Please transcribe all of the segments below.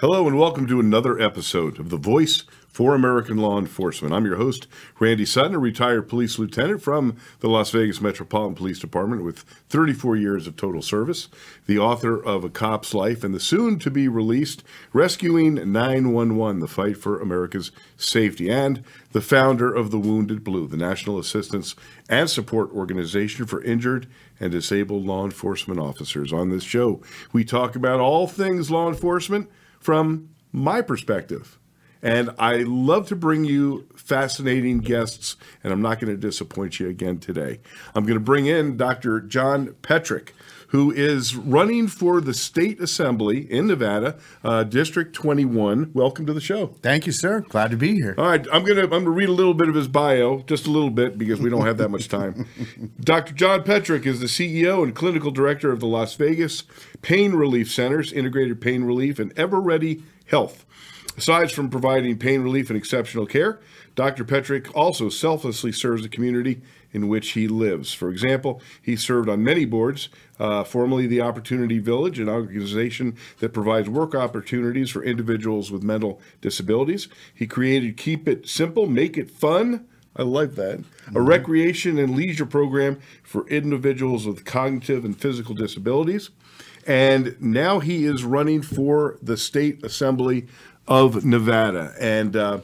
Hello, and welcome to another episode of The Voice for American Law Enforcement. I'm your host, Randy Sutton, a retired police lieutenant from the Las Vegas Metropolitan Police Department with 34 years of total service, the author of A Cop's Life and the soon to be released Rescuing 911 The Fight for America's Safety, and the founder of the Wounded Blue, the National Assistance and Support Organization for Injured and Disabled Law Enforcement Officers. On this show, we talk about all things law enforcement from my perspective. And I love to bring you fascinating guests, and I'm not going to disappoint you again today. I'm going to bring in Dr. John Petrick, who is running for the state assembly in Nevada, uh, District 21. Welcome to the show. Thank you, sir. Glad to be here. All right, I'm gonna I'm gonna read a little bit of his bio, just a little bit because we don't have that much time. Dr. John Petrick is the CEO and clinical director of the Las Vegas Pain Relief Centers, Integrated Pain Relief, and Ever Ready Health. Aside from providing pain relief and exceptional care, Dr. Petrick also selflessly serves the community in which he lives. For example, he served on many boards, uh, formerly the Opportunity Village, an organization that provides work opportunities for individuals with mental disabilities. He created Keep It Simple, Make It Fun. I like that. A recreation and leisure program for individuals with cognitive and physical disabilities. And now he is running for the state assembly of Nevada. And uh,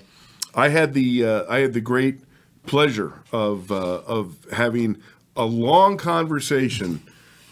I had the uh, I had the great pleasure of uh, of having a long conversation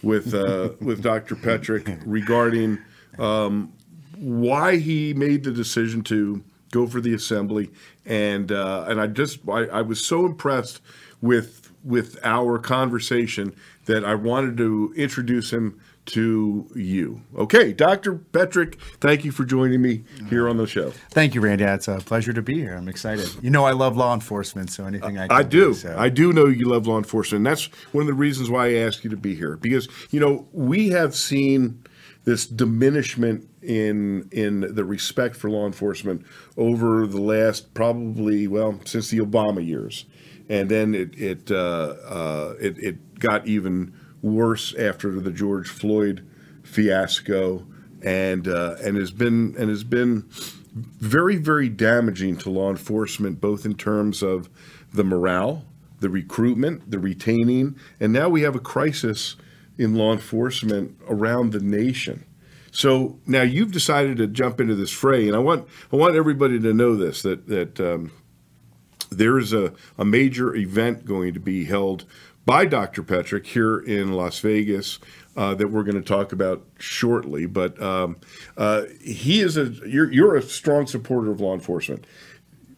with uh, with Dr. Petrick regarding um, why he made the decision to go for the assembly, and uh, and I just I, I was so impressed with with our conversation that I wanted to introduce him to you. Okay, Dr. Petrick, thank you for joining me here on the show. Thank you, Randy. It's a pleasure to be here. I'm excited. You know, I love law enforcement, so anything I can I do. so- I do know you love law enforcement. And that's one of the reasons why I asked you to be here because you know we have seen this diminishment in in the respect for law enforcement over the last probably well since the Obama years, and then it it uh, uh, it, it got even worse after the George Floyd fiasco, and uh, and has been and has been very very damaging to law enforcement both in terms of the morale, the recruitment, the retaining, and now we have a crisis in law enforcement around the nation. So now you've decided to jump into this fray, and I want I want everybody to know this that that um, there is a, a major event going to be held by Dr. Petrick here in Las Vegas uh, that we're going to talk about shortly. But um, uh, he is a you're, you're a strong supporter of law enforcement.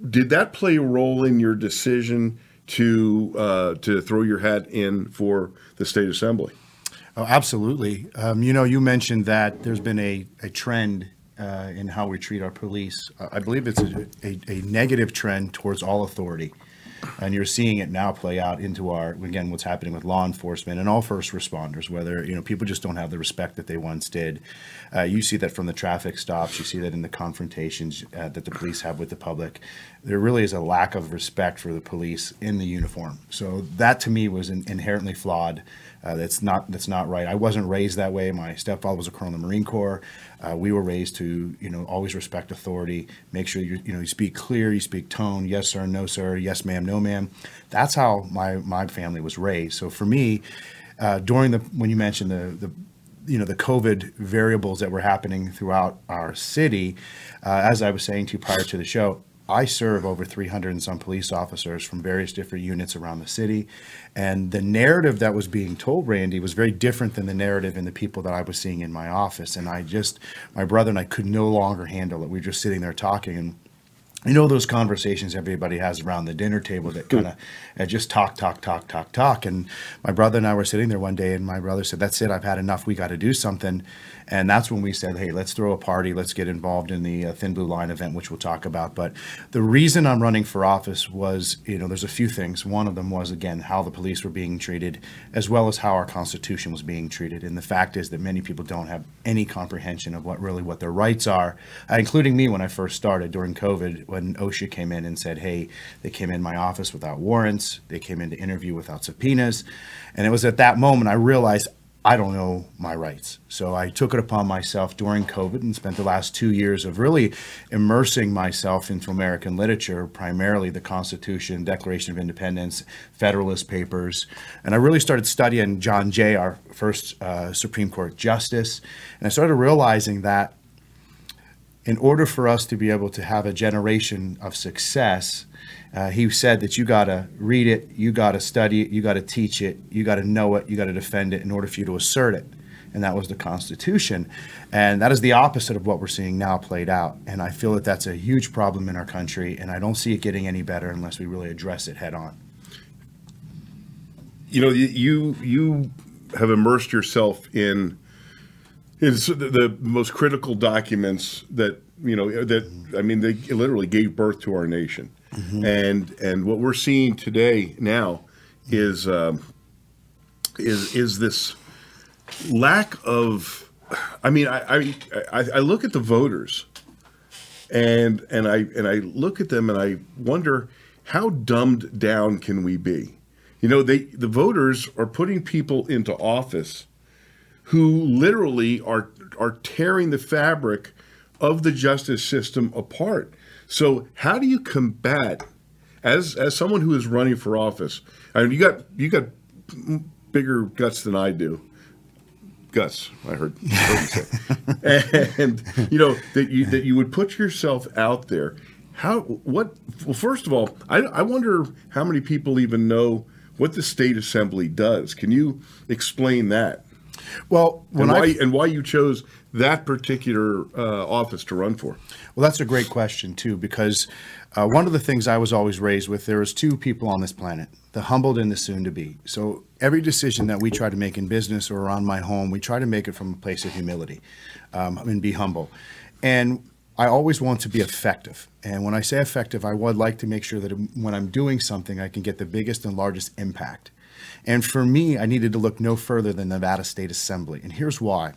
Did that play a role in your decision to uh, to throw your hat in for the state assembly? Oh, absolutely. Um, you know, you mentioned that there's been a, a trend uh, in how we treat our police. I believe it's a, a, a negative trend towards all authority. And you're seeing it now play out into our, again, what's happening with law enforcement and all first responders, whether, you know, people just don't have the respect that they once did. Uh, you see that from the traffic stops, you see that in the confrontations uh, that the police have with the public. There really is a lack of respect for the police in the uniform. So that to me was in, inherently flawed. Uh, that's not that's not right. I wasn't raised that way. My stepfather was a colonel in the Marine Corps. Uh, we were raised to you know always respect authority. Make sure you you know you speak clear, you speak tone. Yes sir, no sir. Yes ma'am, no ma'am. That's how my my family was raised. So for me, uh, during the when you mentioned the the you know the COVID variables that were happening throughout our city, uh, as I was saying to you prior to the show, I serve over 300 and some police officers from various different units around the city. And the narrative that was being told, Randy, was very different than the narrative and the people that I was seeing in my office. And I just, my brother and I could no longer handle it. We were just sitting there talking and you know those conversations everybody has around the dinner table that kind of uh, just talk, talk, talk, talk, talk. And my brother and I were sitting there one day, and my brother said, "That's it. I've had enough. We got to do something." And that's when we said, "Hey, let's throw a party. Let's get involved in the uh, Thin Blue Line event, which we'll talk about." But the reason I'm running for office was, you know, there's a few things. One of them was again how the police were being treated, as well as how our Constitution was being treated. And the fact is that many people don't have any comprehension of what really what their rights are, uh, including me when I first started during COVID when OSHA came in and said, hey, they came in my office without warrants, they came in to interview without subpoenas. And it was at that moment I realized I don't know my rights. So I took it upon myself during COVID and spent the last two years of really immersing myself into American literature, primarily the Constitution, Declaration of Independence, Federalist Papers. And I really started studying John Jay, our first uh, Supreme Court Justice. And I started realizing that in order for us to be able to have a generation of success, uh, he said that you got to read it, you got to study it, you got to teach it, you got to know it, you got to defend it in order for you to assert it. And that was the Constitution. And that is the opposite of what we're seeing now played out. And I feel that that's a huge problem in our country. And I don't see it getting any better unless we really address it head on. You know, you you have immersed yourself in is the most critical documents that you know that I mean they literally gave birth to our nation, mm-hmm. and and what we're seeing today now is um, is is this lack of I mean I, I I look at the voters and and I and I look at them and I wonder how dumbed down can we be? You know, they the voters are putting people into office who literally are are tearing the fabric of the justice system apart. So how do you combat as as someone who is running for office? I mean, you got you got bigger guts than I do. Guts, I heard, heard say, and you know that you that you would put yourself out there. How what? Well, first of all, I, I wonder how many people even know what the state assembly does. Can you explain that? Well, and why, and why you chose that particular uh, office to run for? Well, that's a great question too, because uh, one of the things I was always raised with there is two people on this planet: the humbled and the soon-to-be. So every decision that we try to make in business or around my home, we try to make it from a place of humility um, and be humble. And I always want to be effective. And when I say effective, I would like to make sure that when I'm doing something, I can get the biggest and largest impact. And for me, I needed to look no further than Nevada State Assembly. And here's why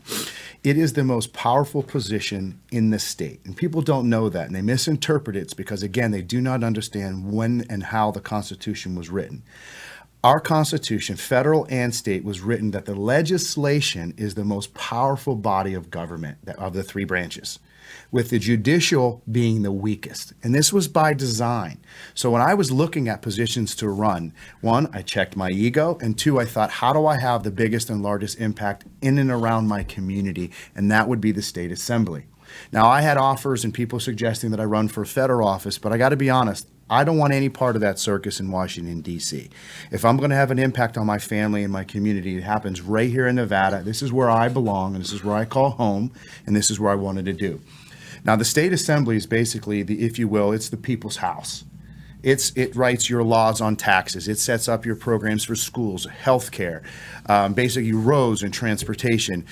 it is the most powerful position in the state. And people don't know that and they misinterpret it. It's because, again, they do not understand when and how the Constitution was written. Our Constitution, federal and state, was written that the legislation is the most powerful body of government of the three branches with the judicial being the weakest. And this was by design. So when I was looking at positions to run, one, I checked my ego, and two, I thought, how do I have the biggest and largest impact in and around my community? And that would be the state assembly. Now, I had offers and people suggesting that I run for a federal office, but I got to be honest, I don't want any part of that circus in Washington, D.C. If I'm going to have an impact on my family and my community, it happens right here in Nevada. This is where I belong, and this is where I call home, and this is where I wanted to do. Now, the state assembly is basically the, if you will, it's the people's house. It's, it writes your laws on taxes. It sets up your programs for schools, healthcare, um, basically roads and transportation.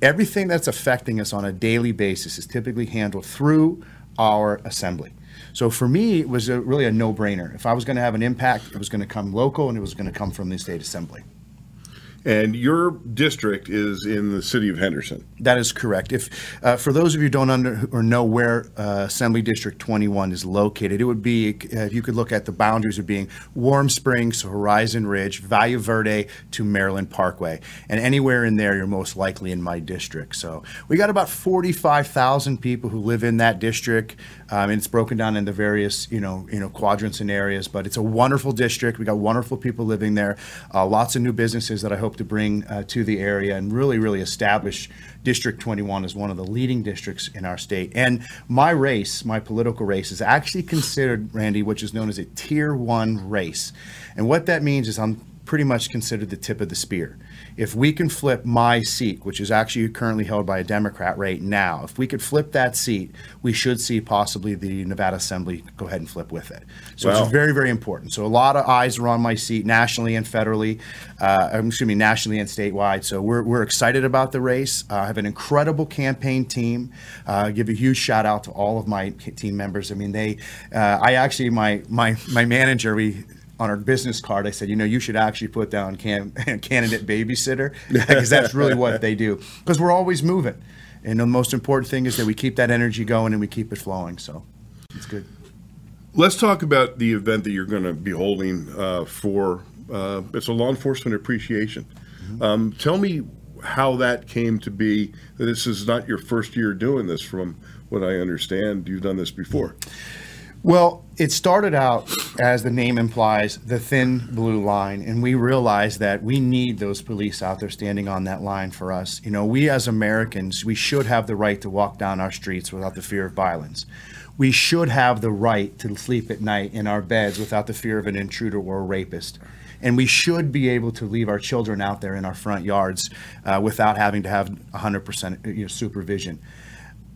Everything that's affecting us on a daily basis is typically handled through our assembly. So for me, it was a, really a no-brainer. If I was going to have an impact, it was going to come local and it was going to come from the state assembly. And your district is in the city of Henderson. That is correct. If uh, for those of you who don't under or know where uh, Assembly District 21 is located, it would be uh, if you could look at the boundaries of being Warm Springs, Horizon Ridge, Valle Verde to Maryland Parkway, and anywhere in there, you're most likely in my district. So we got about 45,000 people who live in that district. Um, and it's broken down into various, you know, you know, quadrants and areas. But it's a wonderful district. We got wonderful people living there. Uh, lots of new businesses that I hope to bring uh, to the area and really, really establish District 21 as one of the leading districts in our state. And my race, my political race, is actually considered, Randy, which is known as a Tier One race. And what that means is I'm pretty much considered the tip of the spear if we can flip my seat, which is actually currently held by a Democrat right now, if we could flip that seat, we should see possibly the Nevada Assembly go ahead and flip with it. So well, it's very, very important. So a lot of eyes are on my seat nationally and federally, uh, excuse me, nationally and statewide. So we're, we're excited about the race. Uh, I have an incredible campaign team. Uh, give a huge shout out to all of my team members. I mean, they, uh, I actually, my, my, my manager, we, on our business card, I said, you know, you should actually put down can, candidate babysitter because that's really what they do. Because we're always moving, and the most important thing is that we keep that energy going and we keep it flowing. So it's good. Let's talk about the event that you're going to be holding uh, for. Uh, it's a law enforcement appreciation. Mm-hmm. Um, tell me how that came to be. This is not your first year doing this, from what I understand. You've done this before. Well, it started out, as the name implies, the thin blue line, and we realized that we need those police out there standing on that line for us. You know, we as Americans, we should have the right to walk down our streets without the fear of violence. We should have the right to sleep at night in our beds without the fear of an intruder or a rapist. And we should be able to leave our children out there in our front yards uh, without having to have 100% you know, supervision.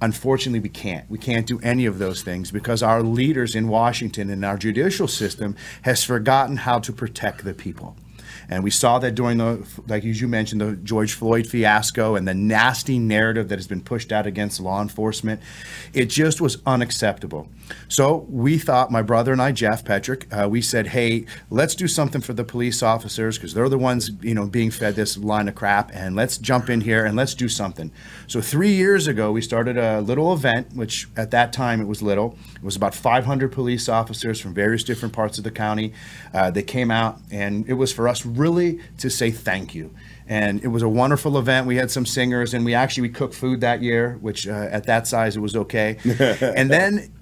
Unfortunately, we can't. We can't do any of those things because our leaders in Washington and our judicial system has forgotten how to protect the people. And we saw that during the, like as you mentioned, the George Floyd fiasco and the nasty narrative that has been pushed out against law enforcement. It just was unacceptable. So we thought, my brother and I, Jeff Petrick, uh, we said, hey, let's do something for the police officers because they're the ones, you know, being fed this line of crap, and let's jump in here and let's do something. So three years ago, we started a little event, which at that time it was little. It was about 500 police officers from various different parts of the county. Uh, they came out, and it was for us really to say thank you. And it was a wonderful event. We had some singers, and we actually we cooked food that year, which uh, at that size it was okay. and then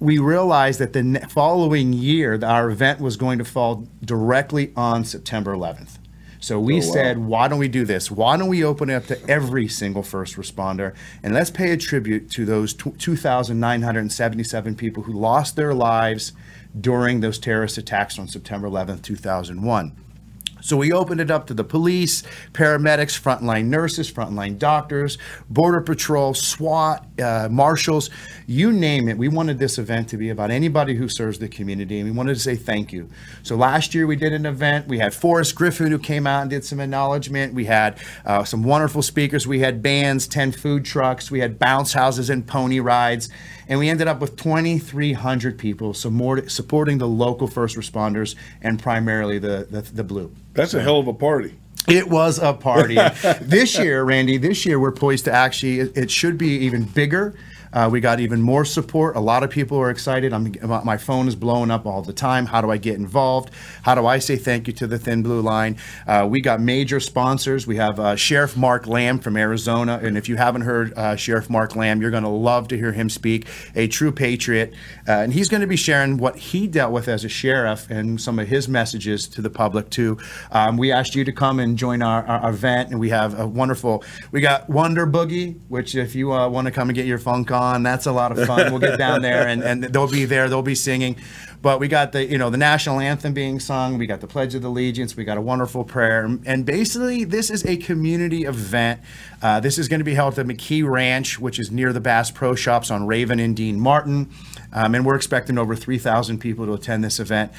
we realized that the following year, our event was going to fall directly on September 11th. So we oh, wow. said, why don't we do this? Why don't we open it up to every single first responder and let's pay a tribute to those 2,977 people who lost their lives during those terrorist attacks on September 11th, 2001. So we opened it up to the police, paramedics, frontline nurses, frontline doctors, Border Patrol, SWAT, uh, marshals, you name it. We wanted this event to be about anybody who serves the community, and we wanted to say thank you. So last year we did an event. We had Forrest Griffin who came out and did some acknowledgement. We had uh, some wonderful speakers. We had bands, 10 food trucks. We had bounce houses and pony rides. And we ended up with 2,300 people supporting the local first responders and primarily the, the, the blue. That's a hell of a party. It was a party. this year, Randy, this year we're poised to actually, it, it should be even bigger. Uh, we got even more support. A lot of people are excited. I'm, my phone is blowing up all the time. How do I get involved? How do I say thank you to the Thin Blue Line? Uh, we got major sponsors. We have uh, Sheriff Mark Lamb from Arizona. And if you haven't heard uh, Sheriff Mark Lamb, you're going to love to hear him speak. A true patriot. Uh, and he's going to be sharing what he dealt with as a sheriff and some of his messages to the public, too. Um, we asked you to come and join our, our, event. And we have a wonderful, we got Wonder Boogie, which if you uh, want to come and get your phone on, on. That's a lot of fun. We'll get down there and, and they'll be there. They'll be singing. But we got the you know the national anthem being sung. We got the Pledge of Allegiance. We got a wonderful prayer. And basically, this is a community event. Uh, this is going to be held at McKee Ranch, which is near the Bass Pro Shops on Raven and Dean Martin. Um, and we're expecting over 3,000 people to attend this event.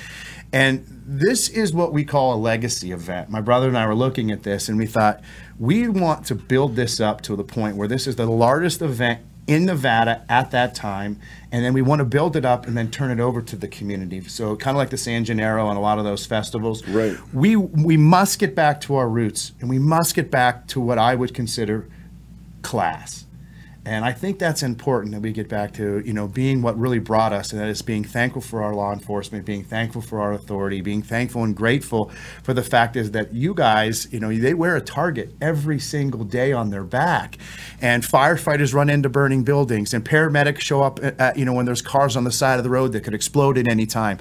And this is what we call a legacy event. My brother and I were looking at this and we thought, we want to build this up to the point where this is the largest event in Nevada at that time, and then we want to build it up and then turn it over to the community. So kind of like the San Gennaro and a lot of those festivals. Right. We we must get back to our roots, and we must get back to what I would consider class. And I think that's important that we get back to, you know, being what really brought us, and that is being thankful for our law enforcement, being thankful for our authority, being thankful and grateful for the fact is that you guys, you know, they wear a target every single day on their back, and firefighters run into burning buildings, and paramedics show up, uh, uh, you know, when there's cars on the side of the road that could explode at any time,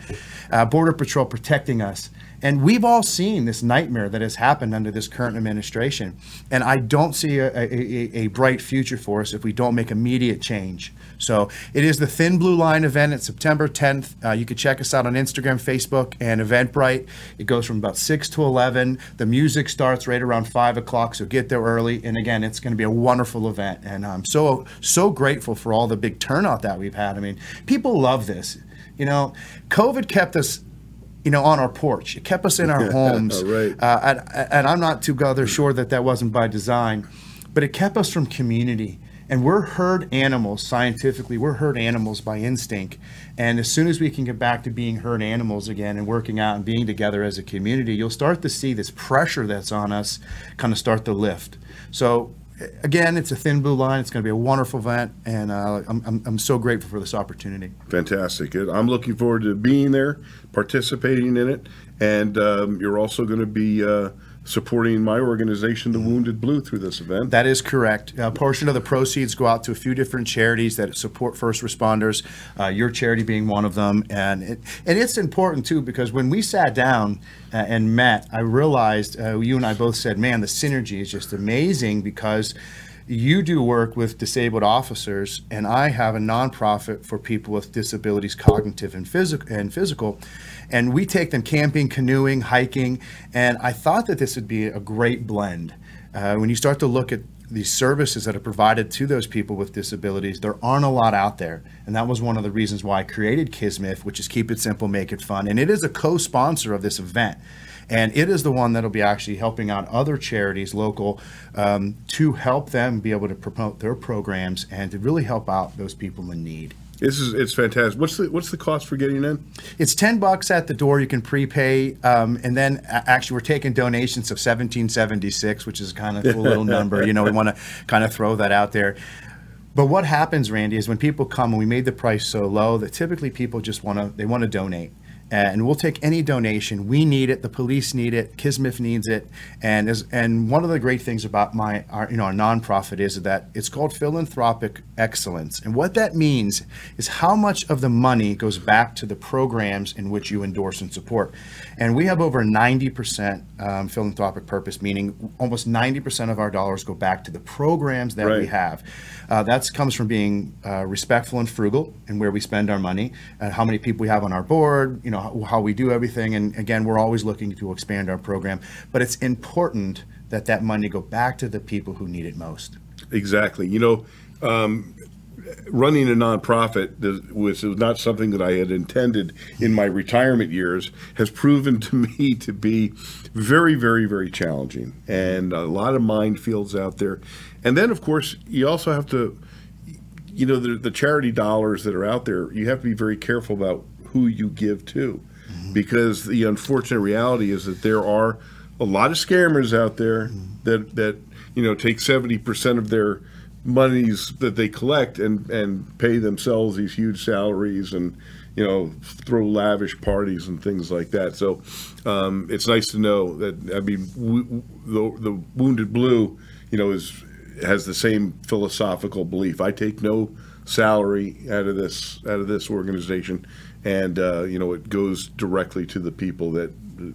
uh, border patrol protecting us. And we've all seen this nightmare that has happened under this current administration. And I don't see a, a, a, bright future for us if we don't make immediate change. So it is the Thin Blue Line event. It's September 10th. Uh, you can check us out on Instagram, Facebook, and Eventbrite. It goes from about 6 to 11. The music starts right around 5 o'clock, so get there early. And again, it's going to be a wonderful event. And I'm so, so grateful for all the big turnout that we've had. I mean, people love this. You know, COVID kept us you know, on our porch. It kept us in our homes. right. Uh, and, and, I'm not too other sure that that wasn't by design, but it kept us from community. And we're herd animals scientifically. We're herd animals by instinct. And as soon as we can get back to being herd animals again and working out and being together as a community, you'll start to see this pressure that's on us kind of start to lift. So again, it's a thin blue line. It's going to be a wonderful event, and uh, I'm, I'm, I'm, so grateful for this opportunity. Fantastic. I'm looking forward to being there, participating in it, and um, you're also going to be uh, supporting my organization, the Wounded Blue, through this event. That is correct. A portion of the proceeds go out to a few different charities that support first responders. Uh, your charity being one of them, and it, and it's important too because when we sat down uh, and met, I realized uh, you and I both said, "Man, the synergy is just amazing." Because you do work with disabled officers, and I have a nonprofit for people with disabilities, cognitive and physical, and physical, and we take them camping, canoeing, hiking, and I thought that this would be a great blend. Uh, when you start to look at these services that are provided to those people with disabilities, there aren't a lot out there. And that was one of the reasons why I created Kismif, which is Keep It Simple, Make It Fun. And it is a co sponsor of this event. And it is the one that'll be actually helping out other charities, local, um, to help them be able to promote their programs and to really help out those people in need. This is it's fantastic. What's the what's the cost for getting in? It's ten bucks at the door. You can prepay, um, and then actually we're taking donations of seventeen seventy six, which is kind of a cool little number. You know, we want to kind of throw that out there. But what happens, Randy, is when people come and we made the price so low that typically people just want to they want to donate and we'll take any donation. We need it. The police need it. Kismif needs it. And as, and one of the great things about my our, you know our nonprofit is that it's called philanthropic excellence. And what that means is how much of the money goes back to the programs in which you endorse and support. And we have over 90% um, philanthropic purpose, meaning almost 90% of our dollars go back to the programs that right. we have. Uh, that comes from being uh, respectful and frugal in where we spend our money, and how many people we have on our board, you know, how, how we do everything. And again, we're always looking to expand our program. But it's important that that money go back to the people who need it most. Exactly. You know, um, running a nonprofit, which was not something that I had intended in my retirement years, has proven to me to be very, very, very challenging, and a lot of minefields out there. And then, of course, you also have to, you know, the, the charity dollars that are out there, you have to be very careful about who you give to. Mm-hmm. Because the unfortunate reality is that there are a lot of scammers out there mm-hmm. that, that, you know, take 70% of their monies that they collect and, and pay themselves these huge salaries and, you know, throw lavish parties and things like that. So um, it's nice to know that, I mean, w- the, the Wounded Blue, you know, is has the same philosophical belief. I take no salary out of this out of this organization, and uh, you know it goes directly to the people that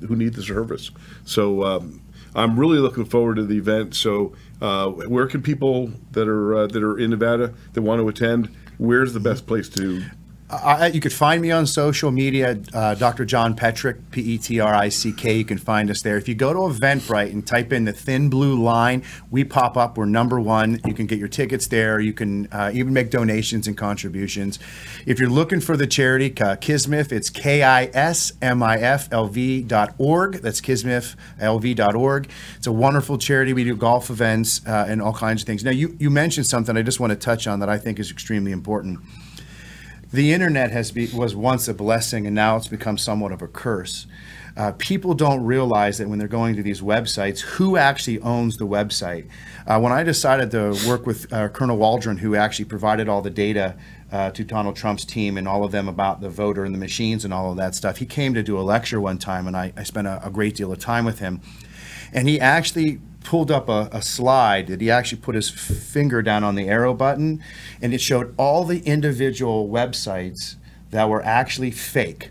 who need the service. So um, I'm really looking forward to the event. So uh, where can people that are uh, that are in Nevada that want to attend? Where's the best place to I, you could find me on social media, uh, Dr. John Petrick, P E T R I C K. You can find us there. If you go to Eventbrite and type in the Thin Blue Line, we pop up. We're number one. You can get your tickets there. You can uh, even make donations and contributions. If you're looking for the charity, uh, Kismif, it's K I S M I F L V dot org. That's kismiflv.org. It's a wonderful charity. We do golf events uh, and all kinds of things. Now, you, you mentioned something I just want to touch on that I think is extremely important the internet has be, was once a blessing and now it's become somewhat of a curse. Uh, people don't realize that when they're going to these websites, who actually owns the website. Uh, when I decided to work with uh, Colonel Waldron, who actually provided all the data uh, to Donald Trump's team and all of them about the voter and the machines and all of that stuff, he came to do a lecture one time, and I, I spent a, a great deal of time with him. And he actually pulled up a, a, slide that he actually put his finger down on the arrow button and it showed all the individual websites that were actually fake.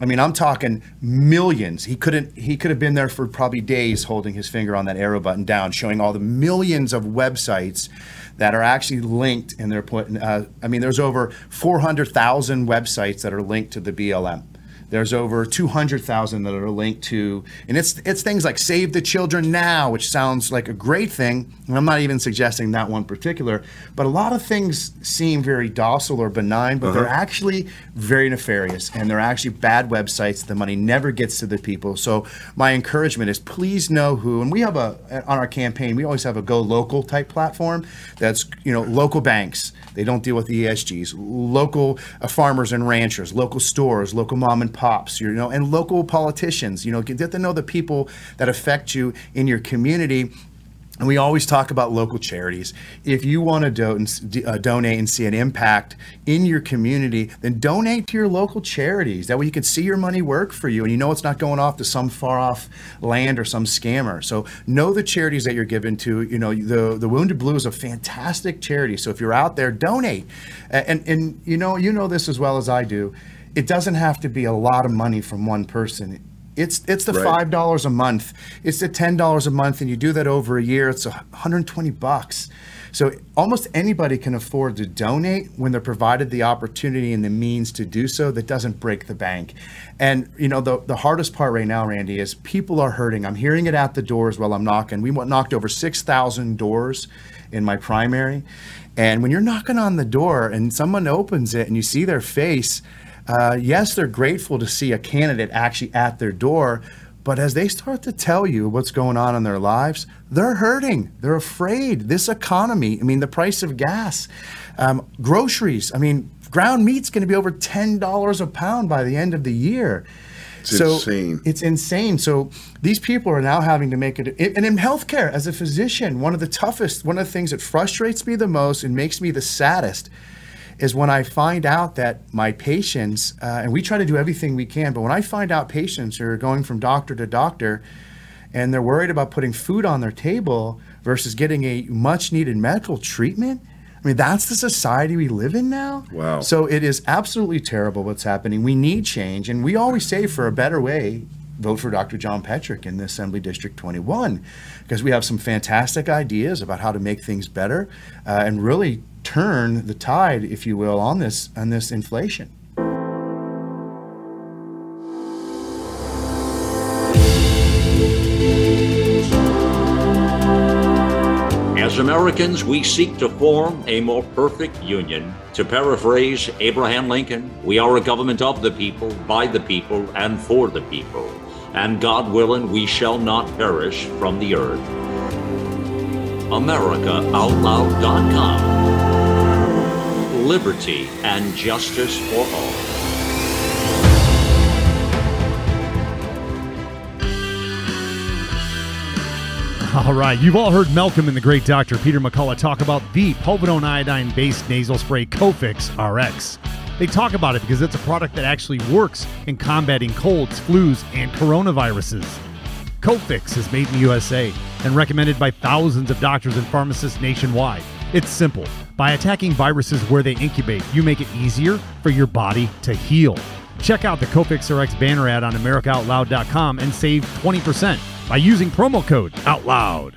I mean, I'm talking millions. He couldn't. He could have been there for probably days, holding his finger on that arrow button down, showing all the millions of websites that are actually linked, and they're putting. Uh, I mean, there's over 400,000 websites that are linked to the BLM. There's over 200,000 that are linked to, and it's it's things like Save the Children Now, which sounds like a great thing. And I'm not even suggesting that one particular, but a lot of things seem very docile or benign, but uh-huh. they're actually very nefarious, and they're actually bad websites. The money never gets to the people. So my encouragement is please know who, and we have a on our campaign we always have a go local type platform. That's you know local banks. They don't deal with the ESGs. Local uh, farmers and ranchers, local stores, local mom and pops, you know, and local politicians. You know, get to know the people that affect you in your community And we always talk about local charities. If you want to do, uh, donate and see an impact in your community, then donate to your local charities. That way you can see your money work for you and you know it's not going off to some far off land or some scammer. So know the charities that you're given to. You know, the, the Wounded Blue is a fantastic charity. So if you're out there, donate. And, and you know, you know this as well as I do. It doesn't have to be a lot of money from one person it's it's the five dollars a month. It's the ten dollars a month, and you do that over a year. It's 120 bucks. So almost anybody can afford to donate when they're provided the opportunity and the means to do so. That doesn't break the bank. And you know the the hardest part right now, Randy, is people are hurting. I'm hearing it at the doors while I'm knocking. We knocked over 6,000 doors in my primary, and when you're knocking on the door and someone opens it and you see their face uh, yes, they're grateful to see a candidate actually at their door, but as they start to tell you what's going on in their lives, they're hurting. They're afraid. This economy, I mean, the price of gas, um, groceries, I mean, ground meat's going to be over $10 a pound by the end of the year. It's so insane. It's insane. So these people are now having to make it. And in healthcare, as a physician, one of the toughest, one of the things that frustrates me the most and makes me the saddest is when I find out that my patients, uh, and we try to do everything we can, but when I find out patients are going from doctor to doctor and they're worried about putting food on their table versus getting a much needed medical treatment, I mean, that's the society we live in now. Wow. So it is absolutely terrible what's happening. We need change. And we always say for a better way, vote for Dr. John Petrick in the Assembly District 21 because we have some fantastic ideas about how to make things better uh, and really turn the tide, if you will, on this on this inflation. As Americans, we seek to form a more perfect union. To paraphrase Abraham Lincoln, we are a government of the people, by the people, and for the people. And God willing, we shall not perish from the earth. AmericaOutloud.com liberty, and justice for all. All right, you've all heard Malcolm and the great Dr. Peter McCullough talk about the povidone iodine based nasal spray Cofix RX. They talk about it because it's a product that actually works in combating colds, flus, and coronaviruses. Cofix is made in the USA and recommended by thousands of doctors and pharmacists nationwide. It's simple. By attacking viruses where they incubate, you make it easier for your body to heal. Check out the Cofix RX banner ad on AmericaOutloud.com and save 20% by using promo code OUTLOUD.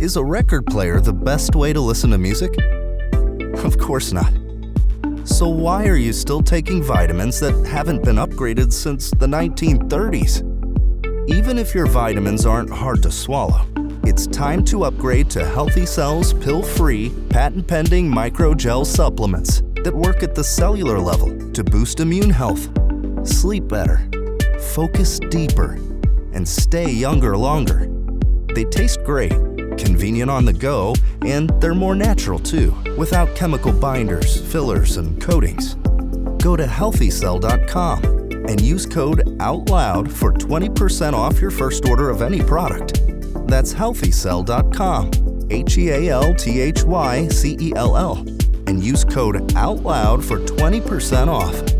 Is a record player the best way to listen to music? Of course not. So why are you still taking vitamins that haven't been upgraded since the 1930s? Even if your vitamins aren't hard to swallow, it's time to upgrade to Healthy Cells pill free, patent pending microgel supplements that work at the cellular level to boost immune health, sleep better, focus deeper, and stay younger longer. They taste great, convenient on the go, and they're more natural too, without chemical binders, fillers, and coatings. Go to healthycell.com and use code OUTLOUD for 20% off your first order of any product. That's healthycell.com, H E A L T H Y C E L L, and use code OUTLOUD for 20% off.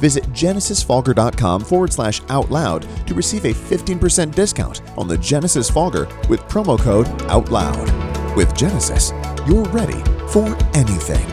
Visit genesisfogger.com forward slash out loud to receive a 15% discount on the Genesis Fogger with promo code OUTLOUD. With Genesis, you're ready for anything.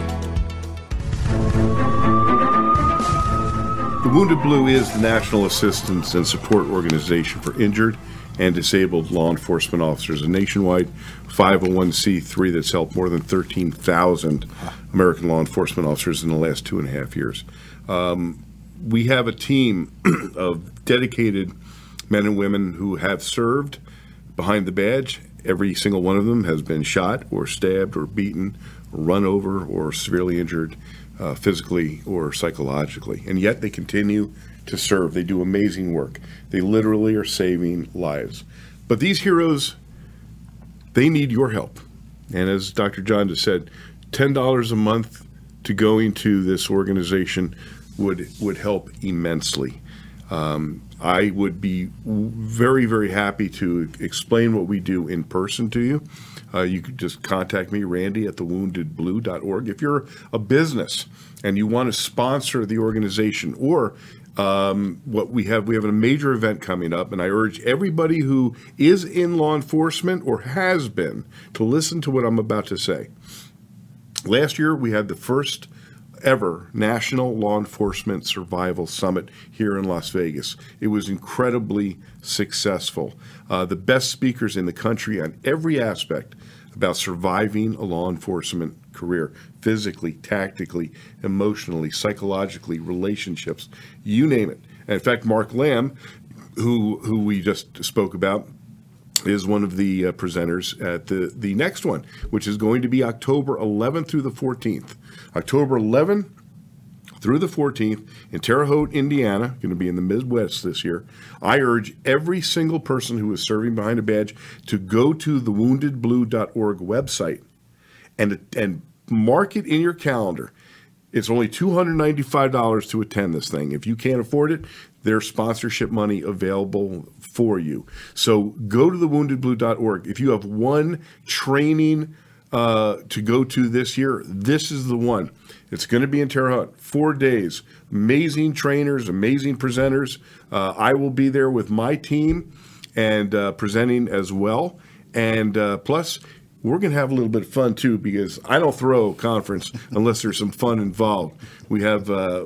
The Wounded Blue is the national assistance and support organization for injured and disabled law enforcement officers, a nationwide 501c3 that's helped more than 13,000 American law enforcement officers in the last two and a half years. Um, we have a team of dedicated men and women who have served behind the badge. Every single one of them has been shot or stabbed or beaten, or run over or severely injured uh, physically or psychologically. And yet they continue to serve. They do amazing work. They literally are saving lives. But these heroes, they need your help. And as Dr. John just said, $10 a month to going to this organization would would help immensely. Um, I would be very, very happy to explain what we do in person to you. Uh, you could just contact me, Randy at thewoundedblue.org. If you're a business and you want to sponsor the organization, or um, what we have, we have a major event coming up, and I urge everybody who is in law enforcement or has been to listen to what I'm about to say. Last year, we had the first ever National Law Enforcement Survival Summit here in Las Vegas. It was incredibly successful. Uh, the best speakers in the country on every aspect about surviving a law enforcement career physically, tactically, emotionally, psychologically, relationships, you name it. And in fact, Mark Lamb, who, who we just spoke about, is one of the uh, presenters at the, the next one, which is going to be October 11th through the 14th. October 11th through the 14th in Terre Haute, Indiana, going to be in the Midwest this year. I urge every single person who is serving behind a badge to go to the woundedblue.org website and, and mark it in your calendar. It's only $295 to attend this thing. If you can't afford it, there's sponsorship money available for you. So go to thewoundedblue.org. If you have one training uh, to go to this year, this is the one. It's going to be in Terre Haute, four days. Amazing trainers, amazing presenters. Uh, I will be there with my team and uh, presenting as well. And uh, plus, we're going to have a little bit of fun too because I don't throw a conference unless there's some fun involved. We have, uh,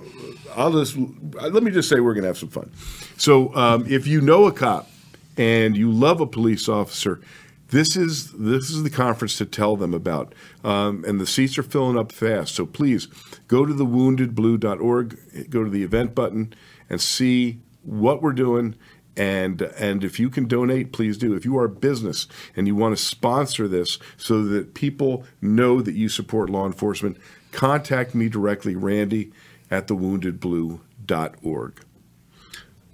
I'll just, let me just say we're going to have some fun. So um, if you know a cop and you love a police officer, this is this is the conference to tell them about, um, and the seats are filling up fast. So please go to thewoundedblue.org, go to the event button, and see what we're doing. And and if you can donate please do. If you are a business and you want to sponsor this so that people know that you support law enforcement contact me directly randy at thewoundedblue.org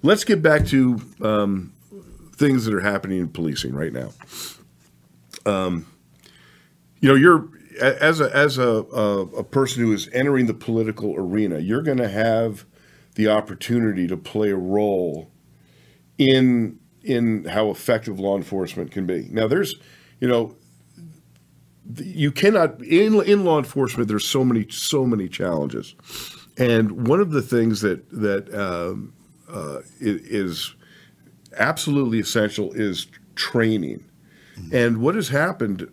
let's get back to um, things that are happening in policing right now um, you know you're as a as a, a, a person who is entering the political arena you're going to have the opportunity to play a role in in how effective law enforcement can be. Now, there's, you know, you cannot in in law enforcement. There's so many so many challenges, and one of the things that that um, uh, is absolutely essential is training. Mm-hmm. And what has happened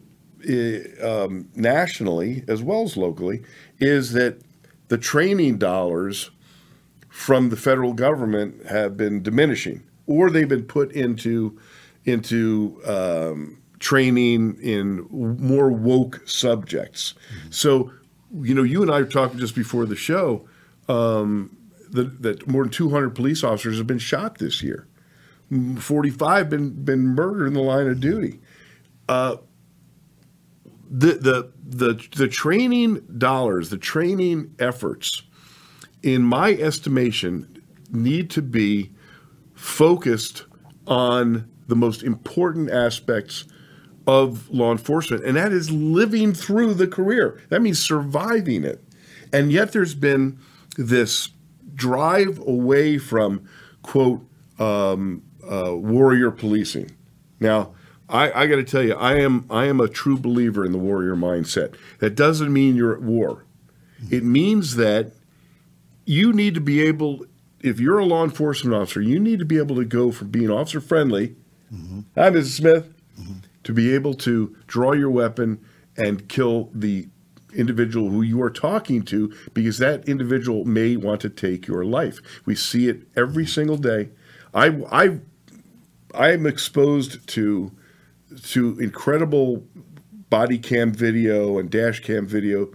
um, nationally as well as locally is that the training dollars from the federal government have been diminishing or they've been put into into um, training in more woke subjects. Mm-hmm. So, you know, you and I were talking just before the show um, that, that more than 200 police officers have been shot this year. 45 been been murdered in the line of duty. Uh, the, the the the training dollars, the training efforts, in my estimation, need to be focused on the most important aspects of law enforcement, and that is living through the career. That means surviving it. And yet there's been this drive away from, quote, um, uh, warrior policing. Now, I, I got to tell you, I am I am a true believer in the warrior mindset. That doesn't mean you're at war. It means that you need to be able if you're a law enforcement officer, you need to be able to go from being officer friendly, mm-hmm. hi, Mrs. Smith, mm-hmm. to be able to draw your weapon and kill the individual who you are talking to because that individual may want to take your life. We see it every single day. I I I am exposed to to incredible body cam video and dash cam video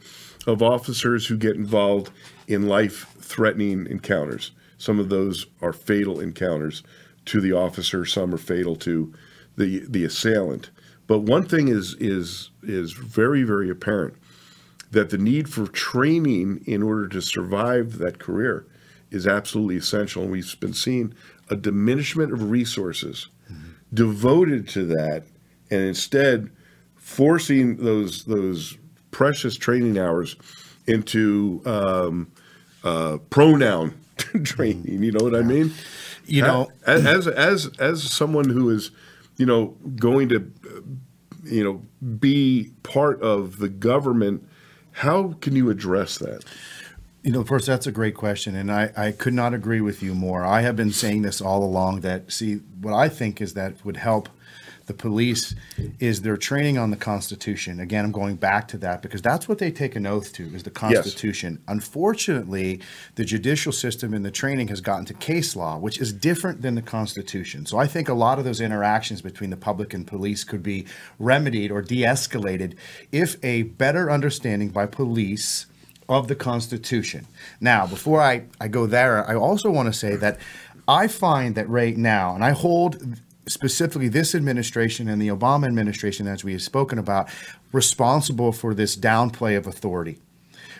of officers who get involved in life threatening encounters. Some of those are fatal encounters to the officer, some are fatal to the the assailant. But one thing is is is very very apparent that the need for training in order to survive that career is absolutely essential. And we've been seeing a diminishment of resources mm-hmm. devoted to that, and instead forcing those those precious training hours into um, uh, pronoun training. You know what I mean? You know, as as as someone who is, you know, going to, you know, be part of the government how can you address that? You know, first, that's a great question, and I, I could not agree with you more. I have been saying this all along that, see, what I think is that would help the police is their training on the Constitution. Again, I'm going back to that because that's what they take an oath to is the Constitution. Yes. Unfortunately, the judicial system and the training has gotten to case law, which is different than the Constitution. So I think a lot of those interactions between the public and police could be remedied or de-escalated if a better understanding by police of the Constitution. Now, before I, I go there, I also want to say that I find that right now, and I hold specifically this administration and the Obama administration, as we have spoken about, responsible for this downplay of authority.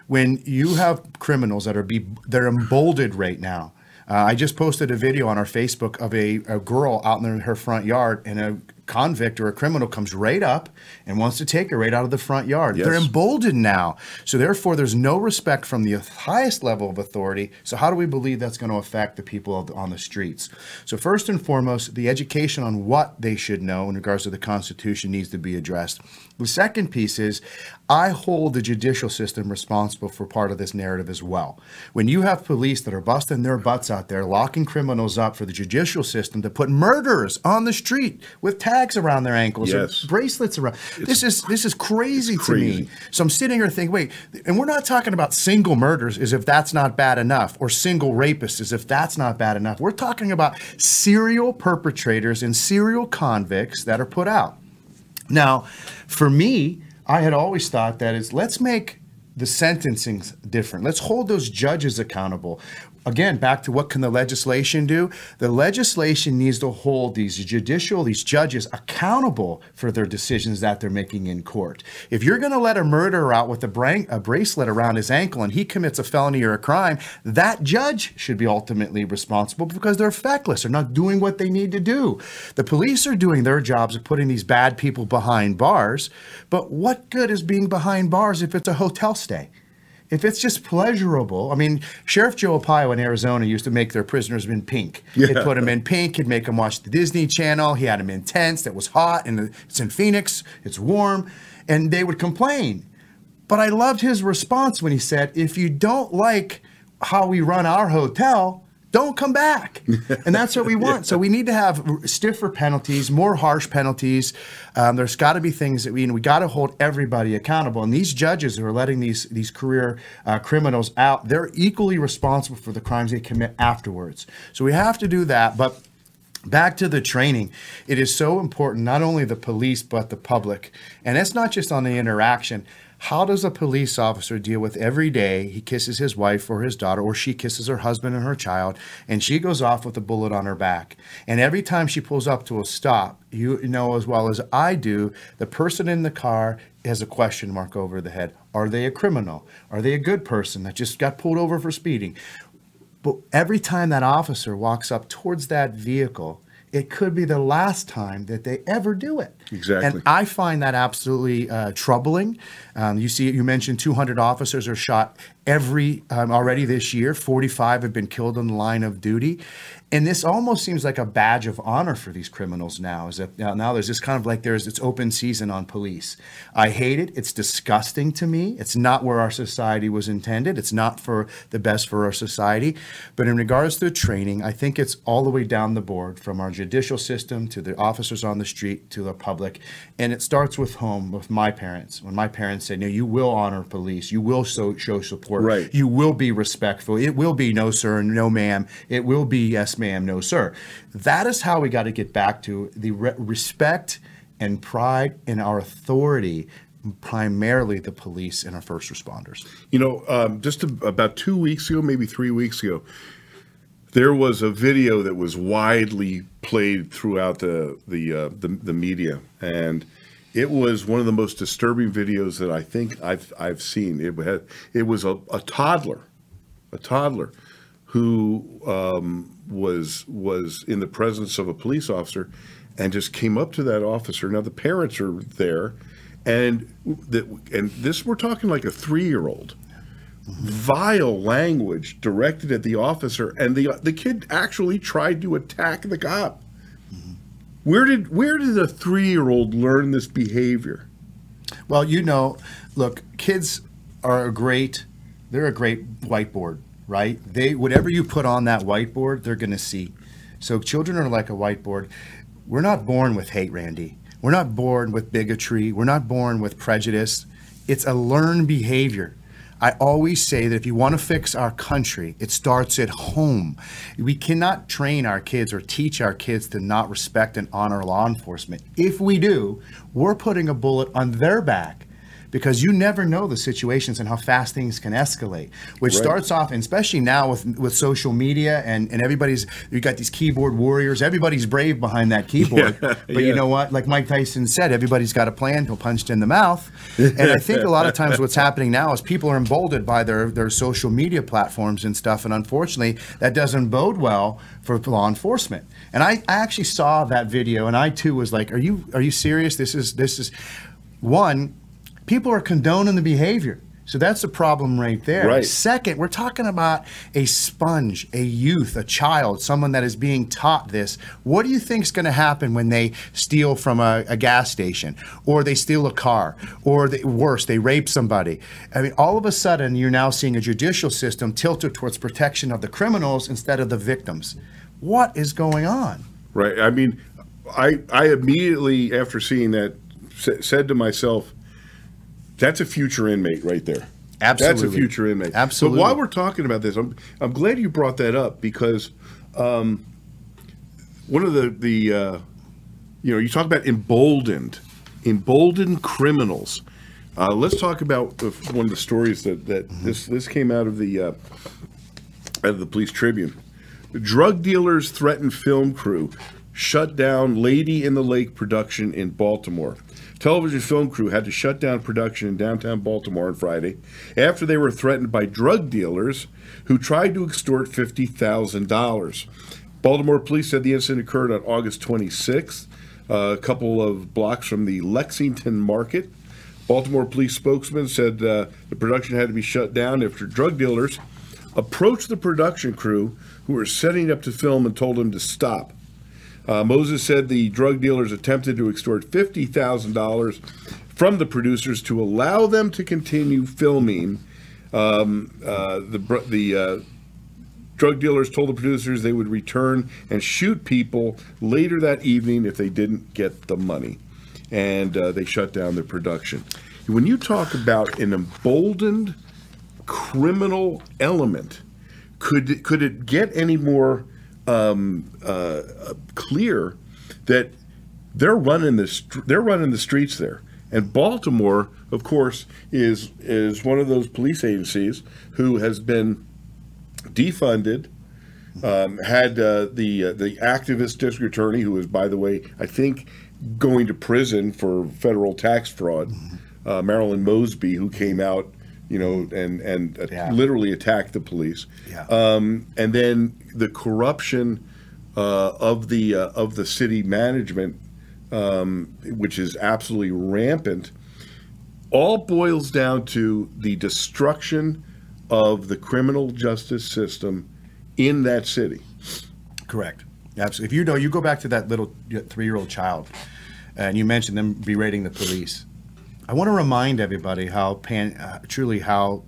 When you have criminals that are be they're emboldened right now. Uh, I just posted a video on our Facebook of a, a girl out in her front yard and a convict or a criminal comes right up and wants to take her right out of the front yard. Yes. They're emboldened now. So therefore, there's no respect from the highest level of authority. So how do we believe that's going to affect the people on the streets? So first and foremost, the education on what they should know in regards to the Constitution needs to be addressed. The second piece is I hold the judicial system responsible for part of this narrative as well. When you have police that are busting their butts out there, locking criminals up for the judicial system to put murderers on the street with tags around their ankles yes. or bracelets around, it's, this is this is crazy, crazy to me. So I'm sitting here thinking, wait, and we're not talking about single murders as if that's not bad enough, or single rapists as if that's not bad enough. We're talking about serial perpetrators and serial convicts that are put out. Now, for me, I had always thought that is let's make the sentencing different. Let's hold those judges accountable again, back to what can the legislation do? The legislation needs to hold these judicial, these judges accountable for their decisions that they're making in court. If you're going to let a murderer out with a, a bracelet around his ankle and he commits a felony or a crime, that judge should be ultimately responsible because they're feckless. They're not doing what they need to do. The police are doing their jobs of putting these bad people behind bars, but what good is being behind bars if it's a hotel stay? If it's just pleasurable, I mean, Sheriff Joe Arpaio in Arizona used to make their prisoners in pink. Yeah. He'd put them in pink. He'd make them watch the Disney Channel. He had them in tents that was hot, and it's in Phoenix. It's warm, and they would complain. But I loved his response when he said, "If you don't like how we run our hotel." Don't come back. And that's what we want. yeah. So we need to have stiffer penalties, more harsh penalties. Um, there's got to be things that we we got to hold everybody accountable. And these judges who are letting these these career uh, criminals out, they're equally responsible for the crimes they commit afterwards. So we have to do that, but. Back to the training. It is so important, not only the police, but the public. And it's not just on the interaction. How does a police officer deal with every day he kisses his wife or his daughter, or she kisses her husband and her child, and she goes off with a bullet on her back? And every time she pulls up to a stop, you know as well as I do, the person in the car has a question mark over the head. Are they a criminal? Are they a good person that just got pulled over for speeding? But every time that officer walks up towards that vehicle, it could be the last time that they ever do it. Exactly. And I find that absolutely uh, troubling. Um, you see, you mentioned 200 officers are shot every um, already this year. 45 have been killed on the line of duty. And this almost seems like a badge of honor for these criminals now. Is that now, now there's this kind of like there's it's open season on police. I hate it. It's disgusting to me. It's not where our society was intended. It's not for the best for our society. But in regards to training, I think it's all the way down the board from our judicial system to the officers on the street to the public. And it starts with home, with my parents. When my parents say, "No, you will honor police. You will so, show support. Right. You will be respectful. It will be no sir, no ma'am. It will be yes ma'am, no sir. That is how we got to get back to the re- respect and pride in our authority, primarily the police and our first responders. You know, um, just a, about two weeks ago, maybe three weeks ago, there was a video that was widely played throughout the the uh, the, the media, and it was one of the most disturbing videos that I think I've I've seen. It had it was a, a toddler, a toddler, who um, was was in the presence of a police officer, and just came up to that officer. Now the parents are there, and that and this we're talking like a three year old vile language directed at the officer, and the the kid actually tried to attack the cop. Where did where did a three year old learn this behavior? Well, you know, look, kids are a great. They're a great whiteboard, right? They whatever you put on that whiteboard, they're going to see. So children are like a whiteboard. We're not born with hate, Randy. We're not born with bigotry. We're not born with prejudice. It's a learned behavior. I always say that if you want to fix our country, it starts at home. We cannot train our kids or teach our kids to not respect and honor law enforcement. If we do, we're putting a bullet on their back because you never know the situations and how fast things can escalate. Which Right. starts off, and especially now with with social media and, and everybody's you got these keyboard warriors. Everybody's brave behind that keyboard. Yeah, but yeah. you know what? Like Mike Tyson said, everybody's got a plan till punched in the mouth. And I think a lot of times what's happening now is people are emboldened by their their social media platforms and stuff, and unfortunately that doesn't bode well for law enforcement. And I, I actually saw that video, and I too was like, "Are you are you serious? This is this is one." People are condoning the behavior. So that's the problem right there. Right. Second, we're talking about a sponge, a youth, a child, someone that is being taught this. What do you think is going to happen when they steal from a, a gas station, or they steal a car, or they, worse, they rape somebody? I mean, all of a sudden, you're now seeing a judicial system tilted towards protection of the criminals instead of the victims. What is going on? Right. I mean, I I immediately after seeing that sa- said to myself, "That's a future inmate right there." Absolutely. That's a future inmate. Absolutely. But while we're talking about this, I'm I'm glad you brought that up because um, one of the the uh, you know you talk about emboldened, emboldened criminals. Uh, let's talk about one of the stories that that this this came out of the uh, out of the Police Tribune. Drug dealers threaten film crew, shut down Lady in the Lake production in Baltimore. Television film crew had to shut down production in downtown Baltimore on Friday after they were threatened by drug dealers who tried to extort $50,000. Baltimore police said the incident occurred on August 26th, uh, a couple of blocks from the Lexington Market. Baltimore police spokesman said uh, the production had to be shut down after drug dealers approached the production crew who were setting up to film and told them to stop. Uh, Moses said the drug dealers attempted to extort $50,000 from the producers to allow them to continue filming. Um, uh, the the uh, drug dealers told the producers they would return and shoot people later that evening if they didn't get the money. And uh, they shut down their production. When you talk about an emboldened criminal element, could could it get any more um, uh, uh, clear that they're running the they're running the streets there, and Baltimore, of course, is is one of those police agencies who has been defunded. Um, had uh, the uh, the activist district attorney, who is, by the way, I think, going to prison for federal tax fraud, uh, Marilyn Mosby, who came out, you know, and and Yeah. literally attacked the police. Yeah. Um, and then the corruption uh, of the uh, of the city management, um, which is absolutely rampant, all boils down to the destruction of the criminal justice system in that city. Correct. Absolutely. If you know, you go back to that little three-year-old child, and you mentioned them berating the police. I want to remind everybody how pan, uh, truly how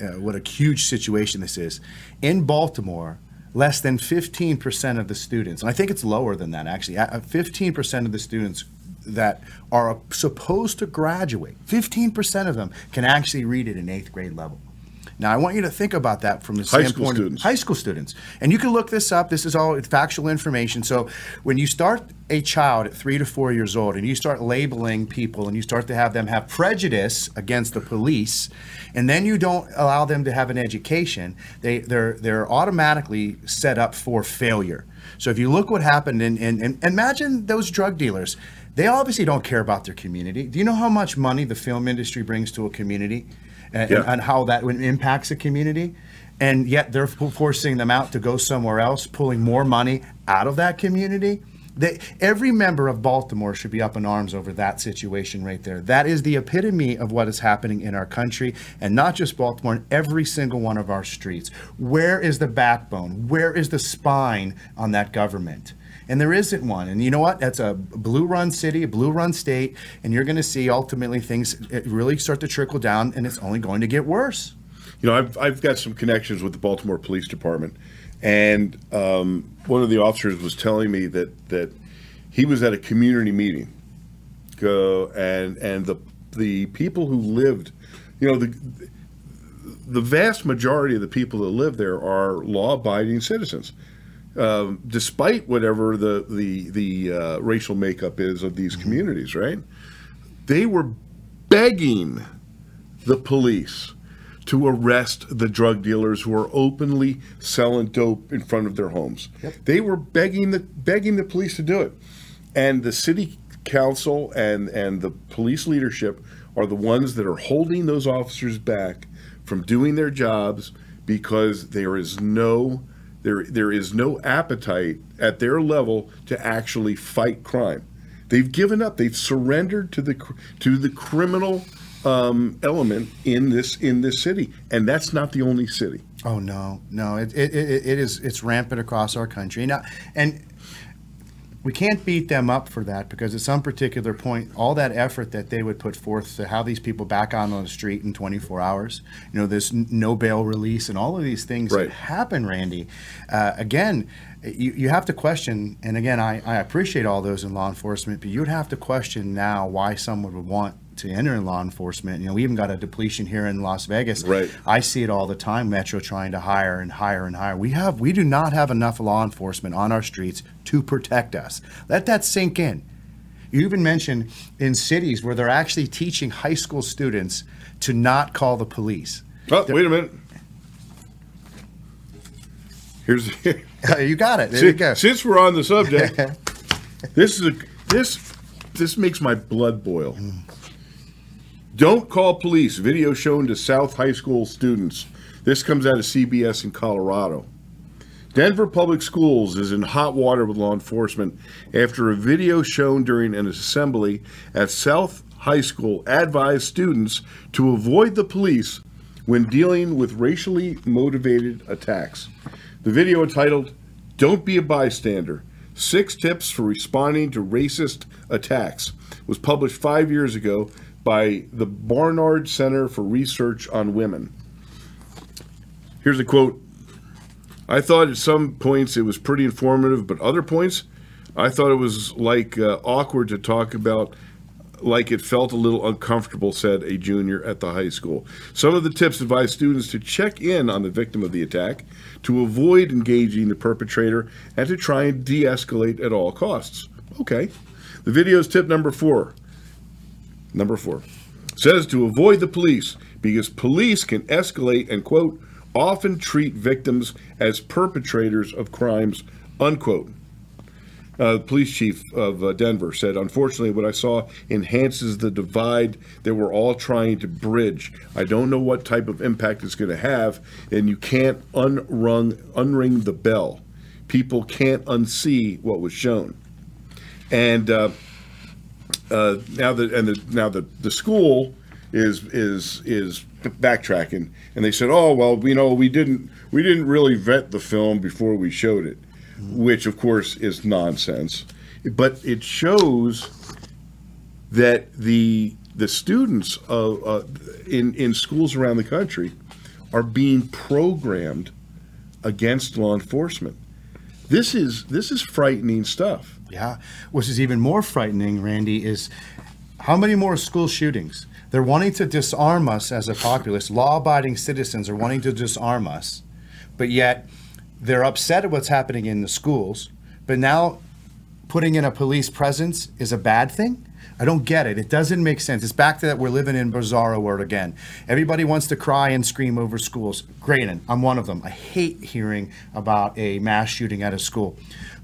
uh, what a huge situation this is. In Baltimore, less than 15% of the students, and I think it's lower than that actually, 15% of the students that are supposed to graduate, 15% of them can actually read at an eighth grade level. Now, I want you to think about that from the high standpoint school students. of high school students. And you can look this up. This is all factual information. So, when you start a child at three to four years old and you start labeling people and you start to have them have prejudice against the police, and then you don't allow them to have an education, they, they're, they're automatically set up for failure. So, if you look what happened, in, in, in imagine those drug dealers. They obviously don't care about their community. Do you know how much money the film industry brings to a community? And, Yeah. and how that impacts a community. And yet they're forcing them out to go somewhere else, pulling more money out of that community. They, every member of Baltimore should be up in arms over that situation right there. That is the epitome of what is happening in our country, and not just Baltimore, in every single one of our streets. Where is the backbone? Where is the spine on that government? And there isn't one. And you know what? That's a blue run city, a blue run state, and you're going to see ultimately things uh, really start to trickle down, and it's only going to get worse. You know, I've, I've got some connections with the Baltimore Police Department, and um, one of the officers was telling me that that he was at a community meeting, go and and the the people who lived, you know, the the vast majority of the people that live there are law-abiding citizens, um, despite whatever the the the uh, racial makeup is of these communities. Right? They were begging the police to arrest the drug dealers who are openly selling dope in front of their homes. They were begging the begging the police to do it, and the city council and and the police leadership are the ones that are holding those officers back from doing their jobs because there is no there there is no appetite at their level to actually fight crime. They've given up. They've surrendered to the to the criminal um, element in this in this city, and that's not the only city. Oh no, no, it, it, it, it is it's rampant across our country now, and we can't beat them up for that because at some particular point, all that effort that they would put forth to have these people back on the street in 24 hours, you know, this no bail release and all of these things Right. that happen, Randy. Uh, again, you, you have to question, and again, I, I appreciate all those in law enforcement, but you'd have to question now why someone would want to enter in law enforcement. You know, we even got a depletion here in Las Vegas. Right. I see it all the time. Metro trying to hire and hire and hire. We have we do not have enough law enforcement on our streets to protect us. Let that sink in. You even mentioned in cities where they're actually teaching high school students to not call the police. Oh, wait a minute. Here's you got it. There you since, go. since we're on the subject. this is a this this makes my blood boil. Mm. Don't call police. Video shown to South High School students. This comes out of CBS in Colorado. Denver Public Schools is in hot water with law enforcement after a video shown during an assembly at South High School advised students to avoid the police when dealing with racially motivated attacks. The video entitled Don't Be a Bystander Six Tips for Responding to Racist Attacks was published five years ago by the Barnard Center for Research on Women. Here's a quote I thought at some points it was pretty informative, but other points, I thought it was like uh, awkward to talk about, like it felt a little uncomfortable, said a junior at the high school. Some of the tips advise students to check in on the victim of the attack, to avoid engaging the perpetrator, and to try and de escalate at all costs. Okay. The video's tip number four. Number four says to avoid the police because police can escalate and, quote, often treat victims as perpetrators of crimes, unquote. Uh, the police chief of uh, Denver said, unfortunately, what I saw enhances the divide that we're all trying to bridge. I don't know what type of impact it's going to have, and you can't unrung, unring the bell. People can't unsee what was shown. And uh, uh, now that and the, now the the school is is is backtracking, and they said, "Oh well, you know, we didn't we didn't really vet the film before we showed it," which of course is nonsense. But it shows that the the students of, uh, in in schools around the country are being programmed against law enforcement. This is this is frightening stuff. Yeah. Which is even more frightening, Randy, is how many more school shootings? They're wanting to disarm us as a populace. Law abiding citizens are wanting to disarm us, but yet they're upset at what's happening in the schools. But now putting in a police presence is a bad thing? I don't get it. It doesn't make sense. It's back to that we're living in bizarro world again. Everybody wants to cry and scream over schools. And I'm one of them. I hate hearing about a mass shooting at a school.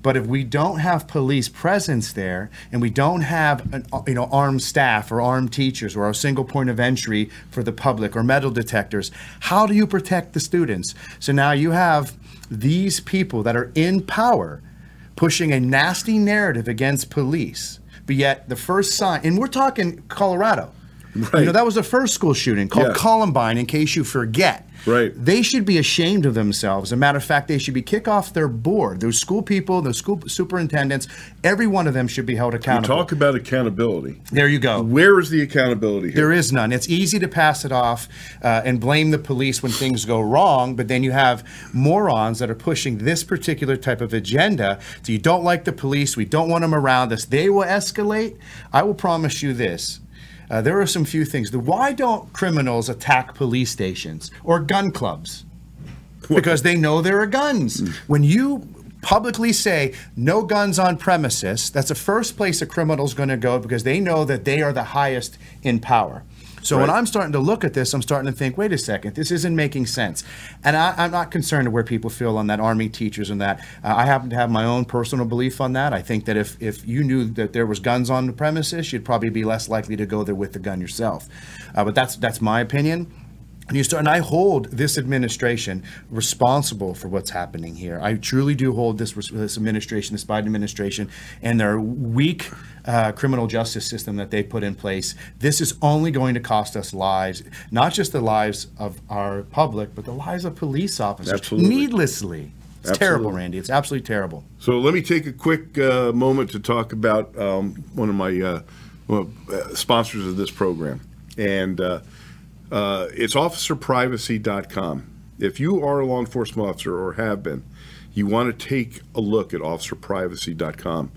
But if we don't have police presence there, and we don't have an, uh, you know armed staff or armed teachers or a single point of entry for the public or metal detectors, how do you protect the students? So now you have these people that are in power pushing a nasty narrative against police. But yet, the first sign, and we're talking Colorado. Right. You know, that was the first school shooting called Yeah. Columbine, in case you forget. Right. They should be ashamed of themselves. As a matter of fact, they should be kicked off their board. Those school people, those school superintendents, every one of them should be held accountable. talk about accountability. there you go. Where is the accountability here? There is none. It's easy to pass it off uh, and blame the police when things go wrong, but then you have morons that are pushing this particular type of agenda. So you don't like the police, we don't want them around us. They will escalate. I will promise you this. Uh, there are some few things. The, why don't criminals attack police stations or gun clubs? because they know there are guns. When you publicly say no guns on premises, that's the first place a criminal's going to go because they know that they are the highest in power. So when I'm starting to look at this, I'm starting to think, wait a second, this isn't making sense. And I, I'm not concerned where people feel on that Army teachers and that. Uh, I happen to have my own personal belief on that. I think that if, if you knew that there was guns on the premises, you'd probably be less likely to go there with the gun yourself. Uh, but that's that's my opinion. And you start, and I hold this administration responsible for what's happening here. I truly do hold this this administration, this Biden administration, and their weak uh, criminal justice system that they put in place. This is only going to cost us lives, not just the lives of our public, but the lives of police officers Absolutely. needlessly. It's terrible, Randy. It's absolutely terrible. So let me take a quick uh, moment to talk about um, one of my uh, well, uh, sponsors of this program, and uh, it's officerprivacy.com. If you are a law enforcement officer or have been, you want to take a look at officerprivacy.com.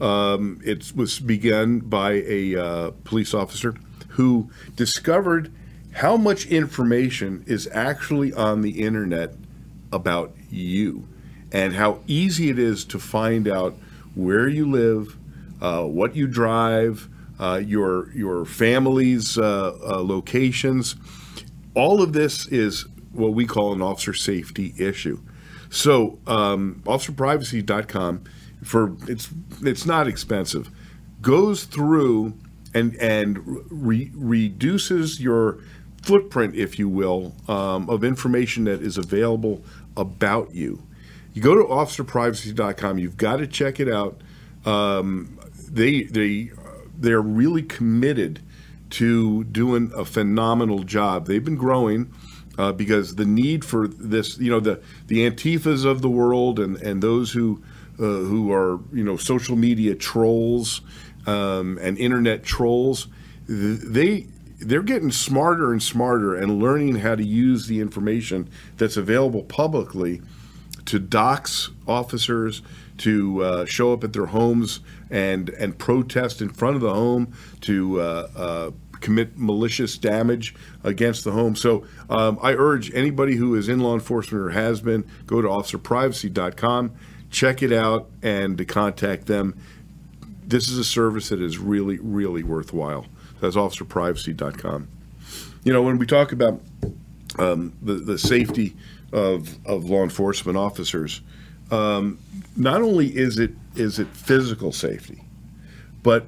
Um, it was begun by a uh, police officer who discovered how much information is actually on the internet about you and how easy it is to find out where you live, uh, what you drive, your your family's uh, uh, locations. All of this is what we call an officer safety issue. So, um, officerprivacy.com for it's it's not expensive. Goes through and and re- reduces your footprint, if you will, um, of information that is available about you. You go to officerprivacy.com. You've got to check it out. Um, they they they're really committed to doing a phenomenal job. They've been growing uh, because the need for this, you know, the the Antifas of the world and and those who uh, who are you know social media trolls um, and internet trolls, they they're getting smarter and smarter and learning how to use the information that's available publicly to dox officers, to uh, show up at their homes and and protest in front of the home, to uh, uh, commit malicious damage against the home. So um, I urge anybody who is in law enforcement or has been go to officerprivacy.com, check it out, and to contact them. This is a service that is really really worthwhile. That's officerprivacy.com. You know when we talk about um, the the safety of of law enforcement officers. Um, not only is it is it physical safety, but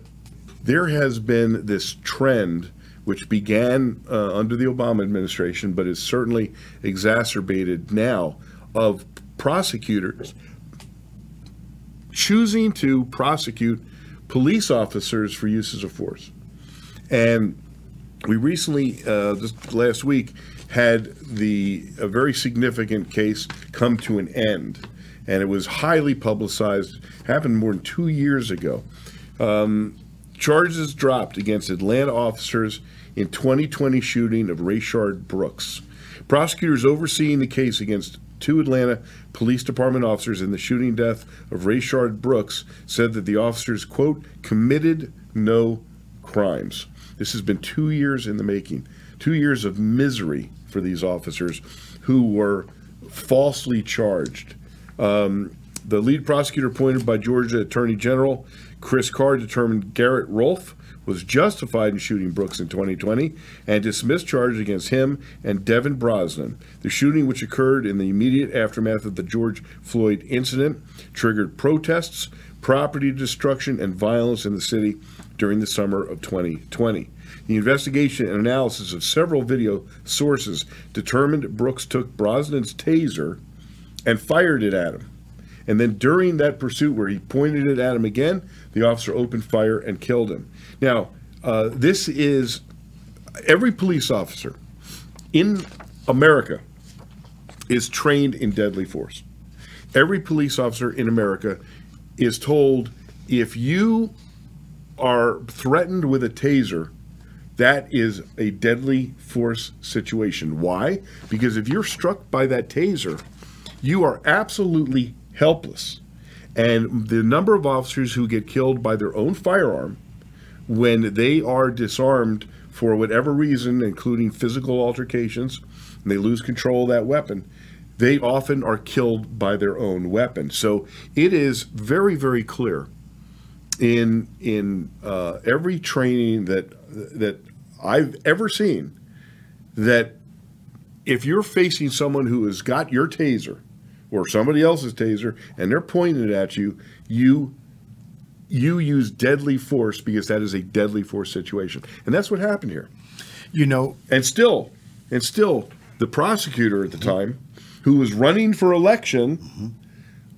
there has been this trend which began uh, under the Obama administration, but is certainly exacerbated now of prosecutors choosing to prosecute police officers for uses of force. And we recently, uh, just last week, had the a very significant case come to an end, and it was highly publicized. Happened more than two years ago. Um, charges dropped against Atlanta officers in 2020 shooting of Rayshard Brooks. Prosecutors overseeing the case against two Atlanta Police Department officers in the shooting death of Rayshard Brooks said that the officers, quote, committed no crimes. This has been two years in the making, two years of misery for these officers who were falsely charged. Um, the lead prosecutor appointed by Georgia Attorney General Chris Carr determined Garrett Rolfe was justified in shooting Brooks in 2020 and dismissed charges against him and Devin Brosnan. The shooting, which occurred in the immediate aftermath of the George Floyd incident, triggered protests, property destruction, and violence in the city during the summer of 2020. The investigation and analysis of several video sources determined Brooks took Brosnan's taser and fired it at him. And then during that pursuit, where he pointed it at him again, the officer opened fire and killed him. Now, uh, this is every police officer in America is trained in deadly force. Every police officer in America is told if you are threatened with a taser, that is a deadly force situation. Why? Because if you're struck by that taser, you are absolutely helpless. And the number of officers who get killed by their own firearm when they are disarmed for whatever reason, including physical altercations, and they lose control of that weapon, they often are killed by their own weapon. So it is very, very clear in in uh, every training that that I've ever seen that if you're facing someone who has got your taser or somebody else's taser and they're pointing it at you, you you use deadly force because that is a deadly force situation. And that's what happened here. You know, And still, and still the prosecutor at the time who was running for election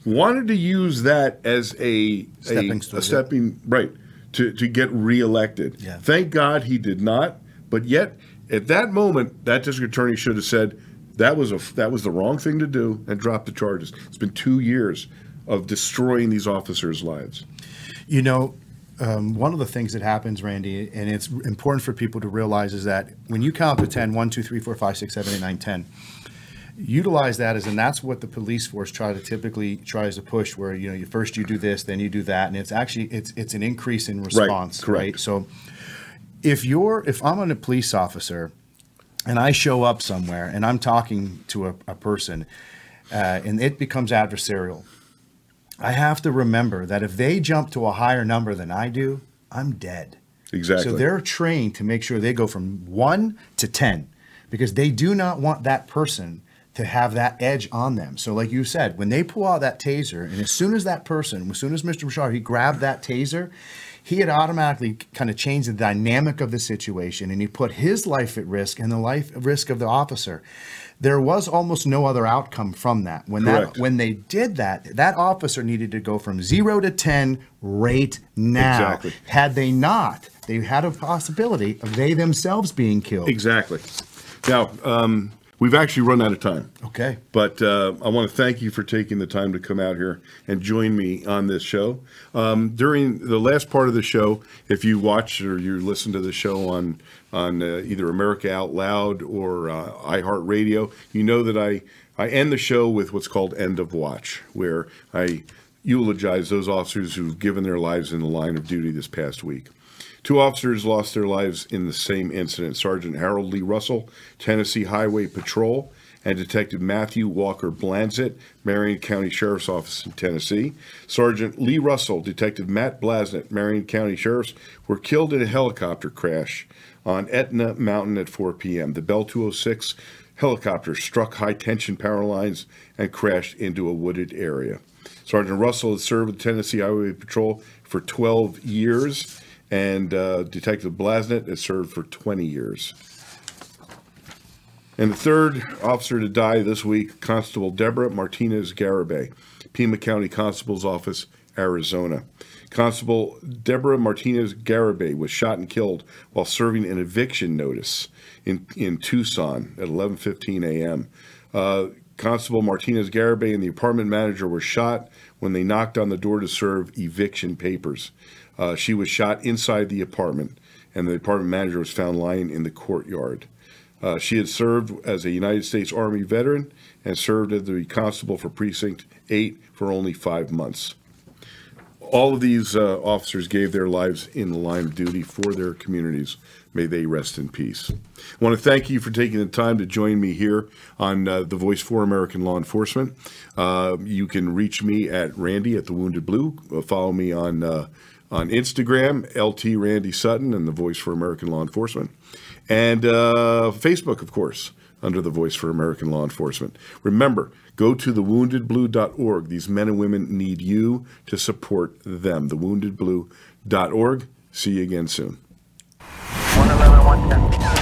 wanted to use that as a Stepping a, a stepping right to, to get reelected. Yeah. Thank God he did not. But yet, at that moment, that district attorney should have said that was a that was the wrong thing to do and drop the charges. It's been two years of destroying these officers' lives. You know, um, one of the things that happens, Randy, and it's important for people to realize is that when you count to 10, 1, 2, 3, 4, 5, 6, 7, 8, 9, 10, utilize that as, and that's what the police force try to typically tries to push where, you know, you first you do this, then you do that. And it's actually, it's, it's an increase in response, correct. right? So if you're, if I'm a police officer and I show up somewhere and I'm talking to a, a person uh, and it becomes adversarial, I have to remember that if they jump to a higher number than I do, I'm dead. Exactly. So they're trained to make sure they go from one to 10 because they do not want that person to have that edge on them. So, like you said, when they pull out that taser, and as soon as that person, as soon as Mr. Bashar, he grabbed that taser, he had automatically kind of changed the dynamic of the situation and he put his life at risk and the life risk of the officer. There was almost no other outcome from that. When Correct. that when they did that, that officer needed to go from zero to ten right now. Exactly. Had they not, they had a possibility of they themselves being killed. Exactly. Now, um, we've actually run out of time. Okay. But uh, I want to thank you for taking the time to come out here and join me on this show. Um, during the last part of the show, if you watch or you listen to the show on on uh, either America Out Loud or uh, iHeartRadio, you know that I I end the show with what's called End of Watch, where I eulogize those officers who've given their lives in the line of duty this past week. Two officers lost their lives in the same incident Sergeant Harold Lee Russell, Tennessee Highway Patrol, and Detective Matthew Walker Blansett, Marion County Sheriff's Office in Tennessee. Sergeant Lee Russell, Detective Matt Blasnett, Marion County Sheriff's, were killed in a helicopter crash on Aetna Mountain at 4 p.m. The Bell 206 helicopter struck high tension power lines and crashed into a wooded area. Sergeant Russell has served with Tennessee Highway Patrol for 12 years, and uh, Detective Blasnett has served for 20 years. And the third officer to die this week, Constable Deborah Martinez Garibay, Pima County Constable's Office Arizona. Constable Deborah Martinez Garibay was shot and killed while serving an eviction notice in, in Tucson at 11:15 a.m. Uh, Constable Martinez Garibay and the apartment manager were shot when they knocked on the door to serve eviction papers. Uh, she was shot inside the apartment, and the apartment manager was found lying in the courtyard. Uh, she had served as a United States Army veteran and served as the constable for Precinct 8 for only five months. All of these uh, officers gave their lives in the line of duty for their communities. May they rest in peace. I want to thank you for taking the time to join me here on uh, The Voice for American Law Enforcement. Uh, you can reach me at Randy at The Wounded Blue. Uh, follow me on, uh, on Instagram, LT Randy Sutton, and The Voice for American Law Enforcement. And uh, Facebook, of course, under The Voice for American Law Enforcement. Remember, go to thewoundedblue.org. These men and women need you to support them. Thewoundedblue.org. See you again soon. 111, 110.